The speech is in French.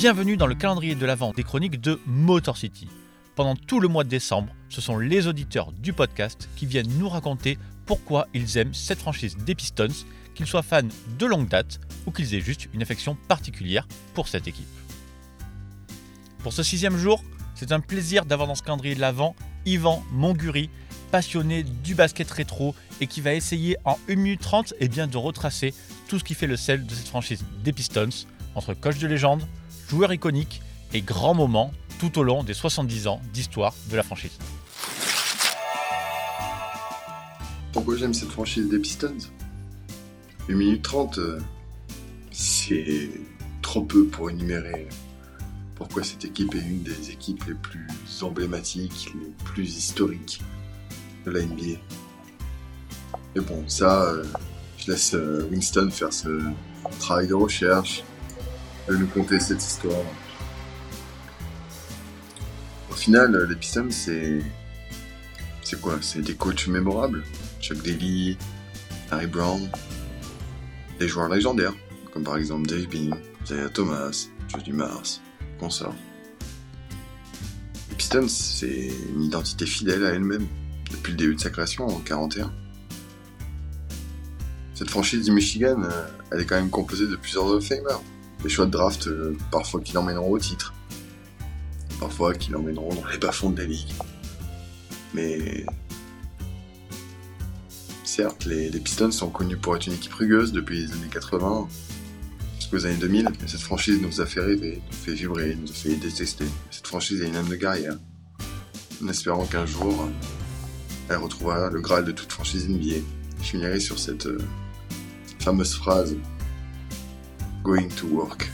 Bienvenue dans le calendrier de l'Avent des chroniques de Motor City. Pendant tout le mois de décembre, ce sont les auditeurs du podcast qui viennent nous raconter pourquoi ils aiment cette franchise des Pistons, qu'ils soient fans de longue date ou qu'ils aient juste une affection particulière pour cette équipe. Pour ce sixième jour, c'est un plaisir d'avoir dans ce calendrier de l'Avent Yvan Monguri, passionné du basket rétro et qui va essayer en 1 minute 30 et bien, de retracer tout ce qui fait le sel de cette franchise des Pistons, entre coach de légende, joueur iconique et grands moments tout au long des 70 ans d'histoire de la franchise. Pourquoi j'aime cette franchise des Pistons? 1 minute 30, euh, c'est trop peu pour énumérer pourquoi cette équipe est une des équipes les plus emblématiques, les plus historiques de la NBA. Mais bon, ça, euh, je laisse euh, Winston faire ce travail de recherche, de nous conter cette histoire. Au final, les Pistons, c'est. C'est quoi? C'est des coachs mémorables. Chuck Daly, Harry Brown, des joueurs légendaires, comme par exemple Dave Bean, Isaiah Thomas, Joe Dumars, consorts. Les Pistons, c'est une identité fidèle à elle-même, depuis le début de sa création en 41. Cette franchise du Michigan, euh, elle est quand même composée de plusieurs Hall of Famers. Des choix de draft, euh, parfois qui l'emmèneront au titre, parfois qui l'emmèneront dans les bas-fonds de la ligue. Mais certes, les, Pistons sont connus pour être une équipe rugueuse depuis les années 80 jusqu'aux années 2000. Mais cette franchise nous a fait rêver, nous fait vibrer, nous a fait détester. Cette franchise est une âme de guerrière. En espérant qu'un jour, elle retrouvera le graal de toute franchise NBA. Je finirai sur cette euh, fameuse phrase Going to work.